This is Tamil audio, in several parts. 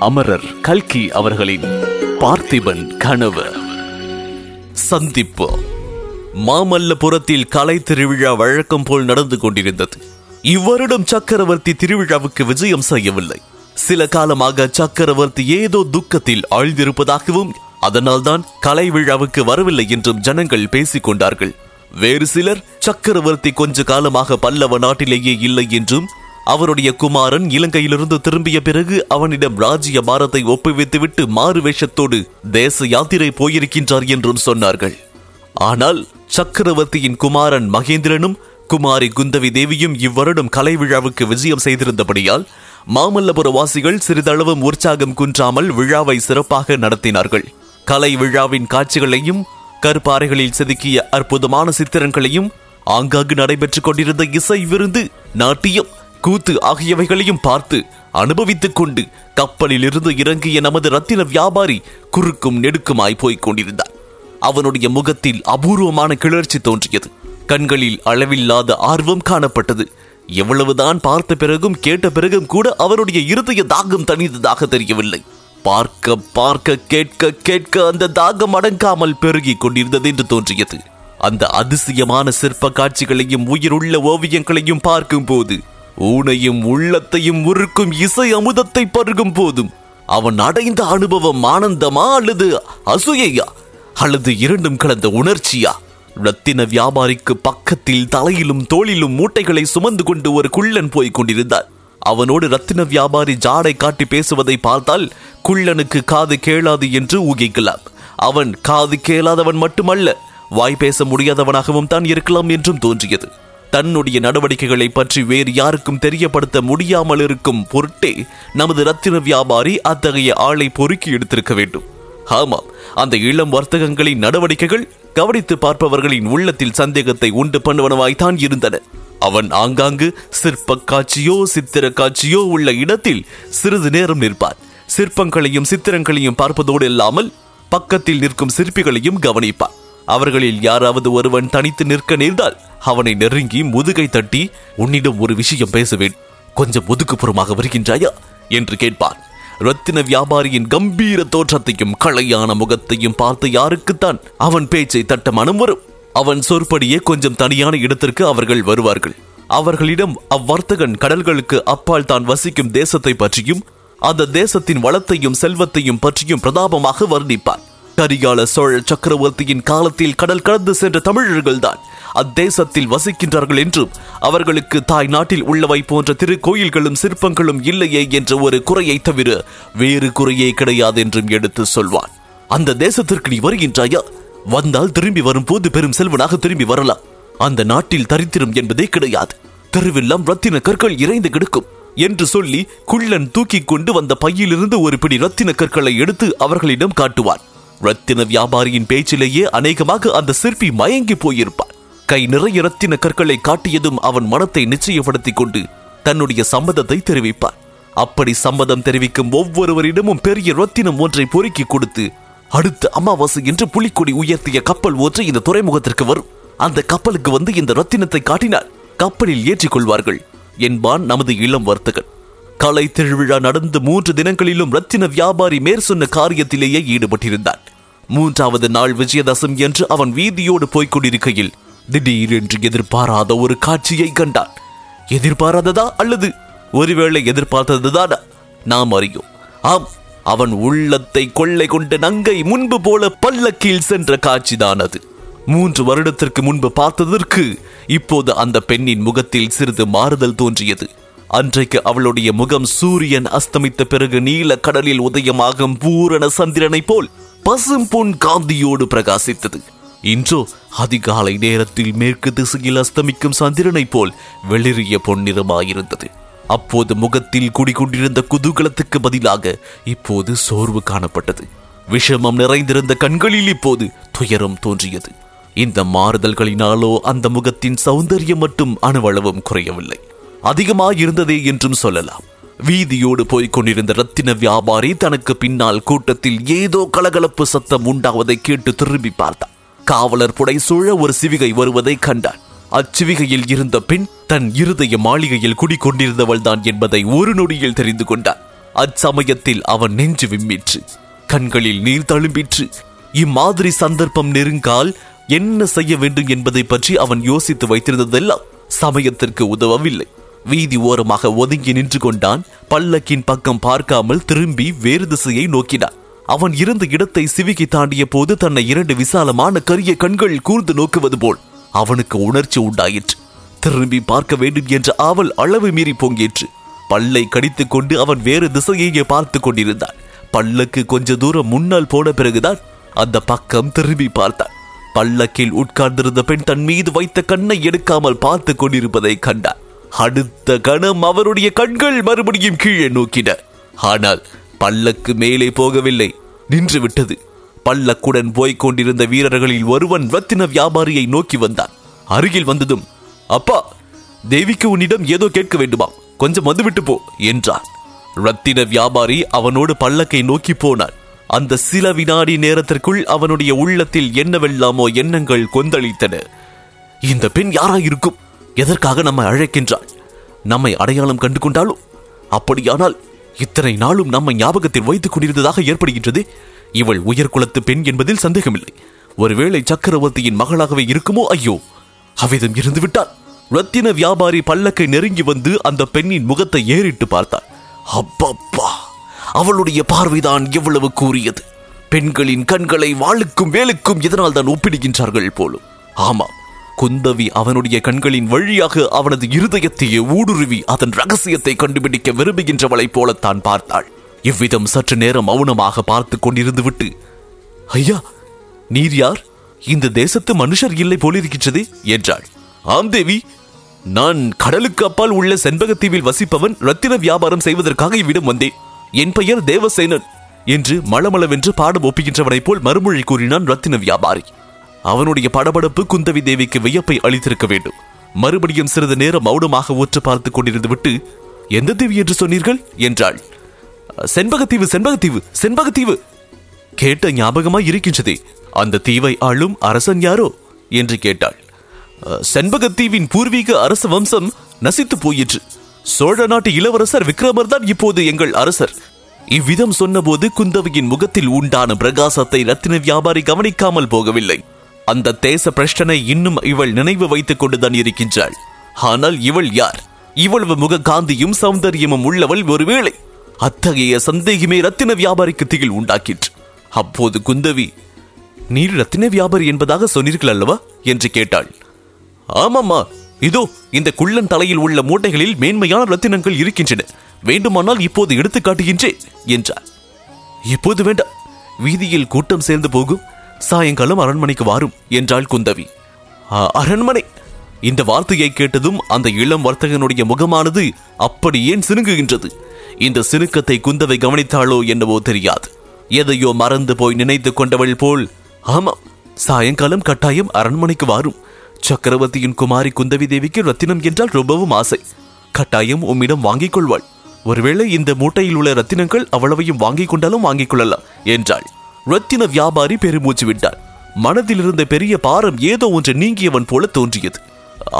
அமரர் கல்கி அவர்களின் பார்த்திபன் கனவு. சந்திப்பு. மாமல்லபுரத்தில் கலை திருவிழா வழக்கம் போல் நடந்து கொண்டிருந்தது. இவ்வருடம் சக்கரவர்த்தி திருவிழாவுக்கு விஜயம் செய்யவில்லை. சில காலமாக சக்கரவர்த்தி ஏதோ துக்கத்தில் ஆழ்ந்திருப்பதாகவும் அதனால்தான் கலை விழாவுக்கு வரவில்லை என்றும் ஜனங்கள் பேசிக் கொண்டார்கள். வேறு சிலர் சக்கரவர்த்தி கொஞ்ச காலமாக பல்லவ நாட்டிலேயே இல்லை என்றும் அவருடைய குமாரன் இலங்கையிலிருந்து திரும்பிய பிறகு அவனிடம் ராஜ்ய பாரத்தை ஒப்புவித்துவிட்டு மாறு வேஷத்தோடு தேச யாத்திரை போயிருக்கின்றார் என்றும் சொன்னார்கள். ஆனால் சக்கரவர்த்தியின் குமாரன் மகேந்திரனும் குமாரி குந்தவி தேவியும் இவ்வருடம் கலை விழாவுக்கு விஜயம் செய்திருந்தபடியால் மாமல்லபுர வாசிகள் சிறிதளவும் உற்சாகம் குன்றாமல் விழாவை சிறப்பாக நடத்தினார்கள். கலை விழாவின் காட்சிகளையும் கற்பாறைகளில் செதுக்கிய அற்புதமான சித்திரங்களையும் ஆங்காங்கு நடைபெற்றுக் கொண்டிருந்த இசை விருந்து நாட்டியம் கூத்து ஆகியவைகளையும் பார்த்து அனுபவித்துக் கொண்டு கப்பலில் இருந்து இறங்கிய நமது ரத்தின வியாபாரி குறுக்கும் நெடுக்குமாய் போய்க் கொண்டிருந்தார். அவனுடைய முகத்தில் அபூர்வமான கிளர்ச்சி தோன்றியது. கண்களில் அளவில்லாத ஆர்வம் காணப்பட்டது. எவ்வளவுதான் பார்த்த பிறகும் கேட்ட பிறகும் கூட அவருடைய இருதய தாகம் தனித்ததாக தெரியவில்லை. பார்க்க பார்க்க கேட்க கேட்க அந்த தாகம் அடங்காமல் பெருகிக் கொண்டிருந்தது என்று தோன்றியது. அந்த அதிசயமான சிற்ப காட்சிகளையும் உயிருள்ள ஓவியங்களையும் பார்க்கும் போது ஊனையும் உள்ளத்தையும் உருக்கும் இசை அமுதத்தை பருகும் போதும் அவன் அடைந்த அனுபவம் ஆனந்தமா அல்லது அசூயையா? அல்லது இரண்டும் கலந்த உணர்ச்சியா? ரத்தின வியாபாரிக்கு பக்கத்தில் தலையிலும் தோளிலும் மூட்டைகளை சுமந்து கொண்டு ஒரு குள்ளன் போய் கொண்டிருந்தார் அவனோடு ரத்தின வியாபாரி ஜாடை காட்டி பேசுவதை பார்த்தால் குள்ளனுக்கு காது கேளாது என்று ஊகிக்கலாம். அவன் காது கேளாதவன் மட்டுமல்ல வாய் பேச முடியாதவனாகவும் தான் இருக்கலாம் என்றும் தோன்றியது. தன்னுடைய நடவடிக்கைகளை பற்றி வேறு யாருக்கும் தெரியப்படுத்த முடியாமல் இருக்கும் பொருட்டே நமது ரத்தின வியாபாரி அத்தகைய ஆளை பொறுக்கி எடுத்திருக்க வேண்டும். ஆமாம் அந்த இளம் வர்த்தகங்களின் நடவடிக்கைகள் கவனித்து பார்ப்பவர்களின் உள்ளத்தில் சந்தேகத்தை உண்டு பண்ணுவனவாய்த்தான் இருந்தன. அவன் ஆங்காங்கு சிற்ப காட்சியோ சித்திர காட்சியோ உள்ள இடத்தில் சிறிது நேரம் நிற்பான். சிற்பங்களையும் சித்திரங்களையும் பார்ப்பதோடு இல்லாமல் பக்கத்தில் நிற்கும் சிற்பிகளையும் கவனிப்பான். அவர்களில் யாராவது ஒருவன் தனித்து நிற்க நேர்ந்தால் அவனை நெருங்கி முதுகை தட்டி உன்னிடம் ஒரு விஷயம் பேசுவேன். கொஞ்சம் ஒதுக்குப்புறமாக வருகின்றாயா? என்று கேட்பான். ரத்தின வியாபாரியின் கம்பீர தோற்றத்தையும் களையான முகத்தையும் பார்த்து யாருக்குத்தான் அவன் பேச்சை தட்ட மனம் வரும். அவன் சொற்படியே கொஞ்சம் தனியான இடத்திற்கு அவர்கள் வருவார்கள். அவர்களிடம் அவ்வர்த்தகன் கடல்களுக்கு அப்பால் தான் வசிக்கும் தேசத்தை பற்றியும் அந்த தேசத்தின் வளத்தையும் செல்வத்தையும் பற்றியும் பிரதாபமாக வர்ணிப்பார் கரிகால சோழ சக்கரவர்த்தியின் காலத்தில் கடல் கடந்து சென்ற தமிழர்கள்தான் அத்தேசத்தில் வசிக்கின்றார்கள் என்றும் அவர்களுக்கு தாய் நாட்டில் உள்ளவை போன்ற திருக்கோயில்களும் சிற்பங்களும் இல்லையே என்ற ஒரு குறையை தவிர வேறு குறையே கிடையாது என்றும் எடுத்து சொல்வான். அந்த தேசத்திற்கு நீ வருகின்றாயா? வந்தால் திரும்பி வரும்போது பெரும் செல்வனாக திரும்பி வரலாம். அந்த நாட்டில் தரித்திரம் என்பதே கிடையாது. தெருவெல்லாம் ரத்தின கற்கள் இறைந்து கிடக்கும் என்று சொல்லி குள்ளன் தூக்கிக் கொண்டு வந்த பையிலிருந்து ஒரு பிடி ரத்தின கற்களை எடுத்து அவர்களிடம் காட்டுவான். ரத்தின வியாபாரியின் பேச்சிலேயே அநேகமாக அந்த சிற்பி மயங்கி போயிருப்பான் கை நிறைய ரத்தின கற்களை காட்டியதும் அவன் மனத்தை நிச்சயப்படுத்திக் கொண்டு தன்னுடைய சம்மதத்தை தெரிவிப்பான் அப்படி சம்மதம் தெரிவிக்கும் ஒவ்வொருவரிடமும் பெரிய ரத்தினம் ஒன்றை பொறுக்கி கொடுத்து அடுத்த அமாவாசை என்று புலிக்கொடி உயர்த்திய கப்பல் ஒன்று இந்த துறைமுகத்திற்கு வரும். அந்த கப்பலுக்கு வந்து இந்த ரத்தினத்தை காட்டினால் கப்பலில் ஏற்றிக் கொள்வார்கள் என்பான் நமது இளம் வர்த்தகன். கலை திருவிழா நடந்து மூன்று தினங்களிலும் ரத்தின வியாபாரி மேற் சொன்ன காரியத்திலேயே ஈடுபட்டிருந்தான். மூன்றாவது நாள் விஜயதசம் என்று அவன் வீதியோடு போய்க் கொண்டிருக்கையில் திடீரென்று எதிர்பாராத ஒரு காட்சியை கண்டான். எதிர்பாராததா அல்லது ஒருவேளை எதிர்பார்த்ததுதானா? நாம் அறியும். ஆம் அவன் உள்ளத்தை கொள்ளை கொண்ட நங்கை முன்பு போல பல்லக்கில் சென்ற காட்சிதான் அது. மூன்று வருடத்திற்கு முன்பு பார்த்ததற்கு இப்போது அந்த பெண்ணின் முகத்தில் சிறிது மாறுதல் தோன்றியது. அன்றைக்கு அவளுடைய முகம் சூரியன் அஸ்தமித்த பிறகு நீல கடலில் உதயமாகும் பூரண சந்திரனைப் போல் பசும் பொன் காந்தியோடு பிரகாசித்தது. இன்றோ அதிகாலை நேரத்தில் மேற்கு திசையில் அஸ்தமிக்கும் சந்திரனைப் போல் வெளிரிய பொன்னிறமாயிருந்தது. அப்போது முகத்தில் குடிகொண்டிருந்த குதூகலத்துக்கு பதிலாக இப்போது சோர்வு காணப்பட்டது. விஷமம் நிறைந்திருந்த கண்களில் இப்போது துயரம் தோன்றியது. இந்த மாறுதல்களினாலோ அந்த முகத்தின் சௌந்தரியம் மட்டும் அணுவளவும் குறையவில்லை. அதிகமாயிருந்ததே என்றும் சொல்லலாம். வீதியோடு போய்க் கொண்டிருந்த ரத்தின வியாபாரி தனக்கு பின்னால் கூட்டத்தில் ஏதோ கலகலப்பு சத்தம் உண்டாவதை கேட்டு திரும்பி பார்த்தான். காவலர் புடை சூழ ஒரு சிவிகை வருவதை கண்டான். அச்சிவிகையில் இருந்த பெண் தன் இருதய மாளிகையில் குடிக்கொண்டிருந்தவள் தான் என்பதை ஒரு நொடியில் தெரிந்து கொண்டான். அச்சமயத்தில் அவன் நெஞ்சு விம்மிற்று. கண்களில் நீர் தழும்பிற்று. இம்மாதிரி சந்தர்ப்பம் நெருங்கால் என்ன செய்ய வேண்டும் என்பதை பற்றி அவன் யோசித்து வைத்திருந்ததெல்லாம் சமயத்திற்கு உதவவில்லை. வீதி ஓரமாக ஒதுங்கி நின்று கொண்டான். பல்லக்கின் பக்கம் பார்க்காமல் திரும்பி வேறு திசையை நோக்கினான். அவன் இருந்த இடத்தை சிவிகி தாண்டிய போது தன்னை இரண்டு விசாலமான கரிய கண்கள் கூர்ந்து நோக்குவது போல் அவனுக்கு உணர்ச்சி உண்டாயிற்று. திரும்பி பார்க்க வேண்டும் என்ற ஆவல் அளவு மீறி பொங்கிற்று. பல்லை கடித்துக் கொண்டு அவன் வேறு திசையையே பார்த்து கொண்டிருந்தான். பல்லக்கு கொஞ்ச தூரம் முன்னால் போன பிறகுதான் அந்த பக்கம் திரும்பி பார்த்தான். பல்லக்கில் உட்கார்ந்திருந்த பெண் தன் மீது வைத்த கண்ணை எடுக்காமல் பார்த்து கொண்டிருப்பதை கண்டான். அடுத்த கணம் அவருடைய கண்கள் மறுபடியும் கீழே நோக்கின. ஆனால் பல்லக்கு மேலே போகவில்லை. நின்று விட்டது பல்லக்குடன் போய்க் கொண்டிருந்த வீரர்களில் ஒருவன் ரத்தின வியாபாரியை நோக்கி வந்தான். அருகில் வந்ததும் அப்பா தேவிக்கு உன்னிடம் ஏதோ கேட்க வேண்டுமா? கொஞ்சம் வந்துவிட்டு போ என்றான். ரத்தின வியாபாரி அவனோடு பல்லக்கை நோக்கி போனான். அந்த சில வினாடி நேரத்திற்குள் அவனுடைய உள்ளத்தில் என்னவெல்லாமோ எண்ணங்கள் கொந்தளித்தன. இந்த பெண் யாராயிருக்கும்? எதற்காக நம்மை அழைக்கின்றாள் நம்மை அடையாளம் கண்டு கொண்டாலோ அப்படியானால் இத்தனை நாளும் நம்மை ஞாபகத்தில் வைத்துக் கொண்டிருந்ததாக ஏற்படுகின்றது. இவள் உயர்குலத்து பெண் என்பதில் சந்தேகமில்லை. ஒருவேளை சக்கரவர்த்தியின் மகளாகவே இருக்குமோ? ஐயோ! அவ்விதம் இருந்து விட்டாள். ரத்தின வியாபாரி பல்லக்கை நெருங்கி வந்து அந்த பெண்ணின் முகத்தை ஏறிட்டு பார்த்தார் அப்பப்பா! அவளுடைய பார்வைதான் எவ்வளவு கூறியது. பெண்களின் கண்களை வாளுக்கும் வேலுக்கும் இதனால் தான் ஒப்பிடுகின்றார்கள் போலும். ஆமாம். குந்தவி அவனுடைய கண்களின் வழியாக அவனது இருதயத்தையே ஊடுருவி அதன் ரகசியத்தை கண்டுபிடிக்க விரும்புகின்றவளைப் போலத்தான் பார்த்தாள். இவ்விதம் சற்று நேரம் மௌனமாக பார்த்து கொண்டிருந்து விட்டு ஐயா நீர் யார்? இந்த தேசத்து மனுஷர் இல்லை போலிருக்கின்றது என்றாள். ஆம் தேவி நான் கடலுக்கு அப்பால் உள்ள செண்பகத்தீவில் வசிப்பவன் ரத்தின வியாபாரம் செய்வதற்காக இவ்விடம் வந்தேன். என் பெயர் தேவசேனன் என்று மளமளவென்று பாடம் ஒப்புகின்றவனைப் போல் மறுமொழி கூறினான் ரத்தின வியாபாரி. அவனுடைய படபடப்பு குந்தவி தேவிக்கு வியப்பை அளித்திருக்க வேண்டும். மறுபடியும் சிறிது நேரம் மௌனமாக ஊற்று பார்த்துக் கொண்டிருந்து விட்டு எந்த தீவு என்று சொன்னீர்கள்? என்றாள். செண்பகத்தீவு செண்பகத்தீவு செண்பகத்தீவு. கேட்ட ஞாபகமாய் இருக்கின்றதே அந்த தீவை ஆளும் அரசன் யாரோ? என்று கேட்டாள். செண்பகத்தீவின் பூர்வீக அரச வம்சம் நசித்து போயிற்று. சோழ நாட்டு இளவரசர் விக்ரமர் தான் இப்போது எங்கள் அரசர். இவ்விதம் சொன்னபோது குந்தவியின் முகத்தில் உண்டான பிரகாசத்தை ரத்தின வியாபாரி கவனிக்காமல் போகவில்லை. அந்த தேச பிரஷ்டனை இன்னும் இவள் நினைவு வைத்துக் கொண்டுதான் இருக்கின்றாள். ஆனால் இவள் யார்? இவ்வளவு முக காந்தியும் சௌந்தரியமும் உள்ளவள் ஒருவேளை அத்தகைய சந்தேகமே ரத்தின வியாபாரிக்கு திகில் உண்டாக்கிற்று. அப்போது குந்தவி நீர் ரத்தின வியாபாரி என்பதாக சொன்னீர்கள் அல்லவா? என்று கேட்டாள். ஆமாம்மா. இதோ இந்த குள்ளன் தலையில் உள்ள மூட்டைகளில் மேன்மையான ரத்தினங்கள் இருக்கின்றன. வேண்டுமானால் இப்போது எடுத்து காட்டுகின்றேன் என்றார் இப்போது வேண்டாம். வீதியில் கூட்டம் சேர்ந்து போகும். சாயங்காலம் அரண்மனைக்கு வாரும் என்றாள் குந்தவி. "ஆ, அரண்மனை? இந்த வார்த்தையை கேட்டதும் அந்த இளம் வர்த்தகனுடைய முகமானது அப்படி ஏன் சினுங்குகின்றது. இந்த சினுக்கத்தை குந்தவை கவனித்தாளோ என்னவோ தெரியாது. எதையோ மறந்து போய் நினைத்து கொண்டவள் போல் ஆமாம் சாயங்காலம் கட்டாயம் அரண்மனைக்கு வாரும். சக்கரவர்த்தியின் குமாரி குந்தவி தேவிக்கு ரத்தினம் என்றால் ரொம்பவும் ஆசை. கட்டாயம் உம்மிடம் வாங்கிக் கொள்வாள். ஒருவேளை இந்த மூட்டையில் உள்ள ரத்தினங்கள் அவ்வளவையும் வாங்கிக் கொண்டாலும் வாங்கிக் கொள்ளலாம் என்றாள். ரத்தின வியாபாரி பெருமூச்சு விட்டார் மனதில் இருந்த பெரிய பாரம் ஏதோ ஒன்று நீங்கியவன் போல தோன்றியது.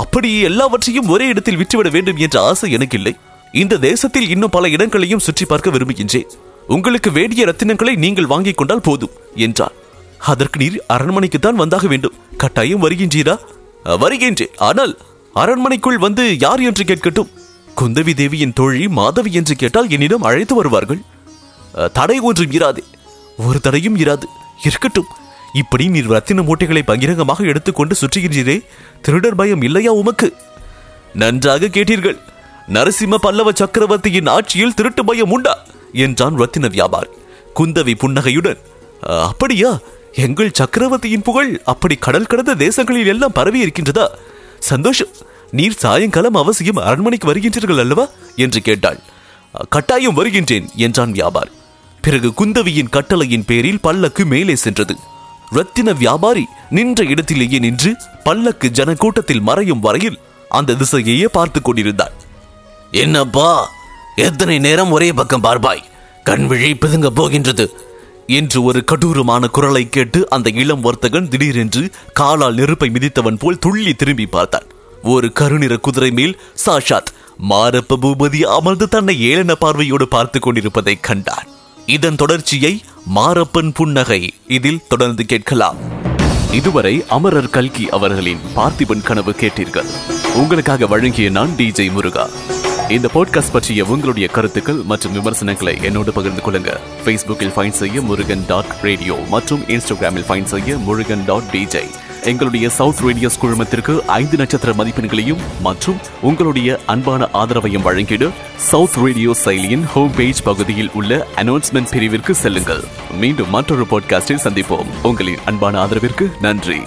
அப்படி எல்லாவற்றையும் ஒரே இடத்தில் விற்றுவிட வேண்டும் என்ற ஆசை எனக்கு இல்லை இந்த தேசத்தில் இன்னும் பல இடங்களையும் சுற்றி பார்க்க விரும்புகின்றேன். உங்களுக்கு வேண்டிய ரத்தினங்களை நீங்கள் வாங்கிக் கொண்டால் போதும் என்றார் அதற்கு நீர் அரண்மனைக்கு தான் வந்தாக வேண்டும். கட்டாயம் வருகின்றீரா? வருகின்றேன் ஆனால் அரண்மனைக்குள் வந்து யார் என்று கேட்கட்டும். குந்தவி தேவியின் தோழி மாதவி என்று கேட்டால் என்னிடம் அழைத்து வருவார்கள். தடை ஒன்றும் இராதே. ஒரு தடையும் இராது. இருக்கட்டும். இப்படி நீர் ரத்தின மூட்டைகளை பகிரங்கமாக எடுத்துக்கொண்டு சுற்றுகின்றீரே. திருடர் பயம் இல்லையா உமக்கு? நன்றாக கேட்டீர்கள். நரசிம்ம பல்லவ சக்கரவர்த்தியின் ஆட்சியில் திருட்டு பயம் உண்டா? என்றான் ரத்தின வியாபாரி. குந்தவி புன்னகையுடன் அப்படியா? எங்கள் சக்கரவர்த்தியின் புகழ் அப்படி கடல் கடந்த தேசங்களில் எல்லாம் பரவி இருக்கின்றதா? சந்தோஷம். நீர் சாயங்காலம் அவசியம் அரண்மனைக்கு வருகின்றீர்கள் அல்லவா? என்று கேட்டாள். கட்டாயம் வருகின்றேன் என்றான் வியாபாரி. பிறகு குந்தவியின் கட்டளையின் பேரில் பல்லக்கு மேலே சென்றது. ரத்தின வியாபாரி நின்ற இடத்திலேயே நின்று பல்லக்கு ஜன கூட்டத்தில் மறையும் வரையில் அந்த திசையையே பார்த்து கொண்டிருந்தார் என்னப்பா எத்தனை நேரம் ஒரே பக்கம் பார்ப்பாய்? கண் விழி பிதுங்க போகின்றது. என்று ஒரு கடூரமான குரலை கேட்டு அந்த இளம் வர்த்தகன் திடீரென்று காலால் நெருப்பை மிதித்தவன் போல் துள்ளி திரும்பி பார்த்தான். ஒரு கருநிற குதிரை மேல் சாஷாத் மாரப்ப பூபதி அமர்ந்து தன்னை ஏளன பார்வையோடு பார்த்து கொண்டிருப்பதை கண்டான். இதன் தொடர்ச்சியை மாரப்பன் புன்னகை இதில் தொடர்ந்து கேட்கலாம். இதுவரை அமரர் கல்கி அவர்களின் பார்த்திபன் கனவு கேட்டீர்கள். உங்களுக்காக வழங்கிய நான் டிஜே முருகா. இந்த பாட்காஸ்ட் பற்றிய உங்களுடைய கருத்துக்கள் மற்றும் விமர்சனங்களை என்னோடு பகிர்ந்து கொள்ளுங்க. ஃபேஸ்புக்கில் ஃபைன் செய்ய முருகன் டாட் ரேடியோ மற்றும் இன்ஸ்டாகிராமில் ஃபைன் செய்ய முருகன் டாட் டிஜே எங்களுடைய சவுத் ரேடியோஸ் குழுமத்திற்கு ஐந்து நட்சத்திர மதிப்பெண்களையும் மற்றும் உங்களுடைய அன்பான ஆதரவையும் வழங்கிடு சவுத் ரேடியோ செயலியின் ஹோம் பேஜ் பகுதியில் உள்ள அனௌன்ஸ்மெண்ட் பிரிவிற்கு செல்லுங்கள். மீண்டும் மற்றொரு பாட்காஸ்டில் சந்திப்போம். உங்களின் அன்பான ஆதரவிற்கு நன்றி.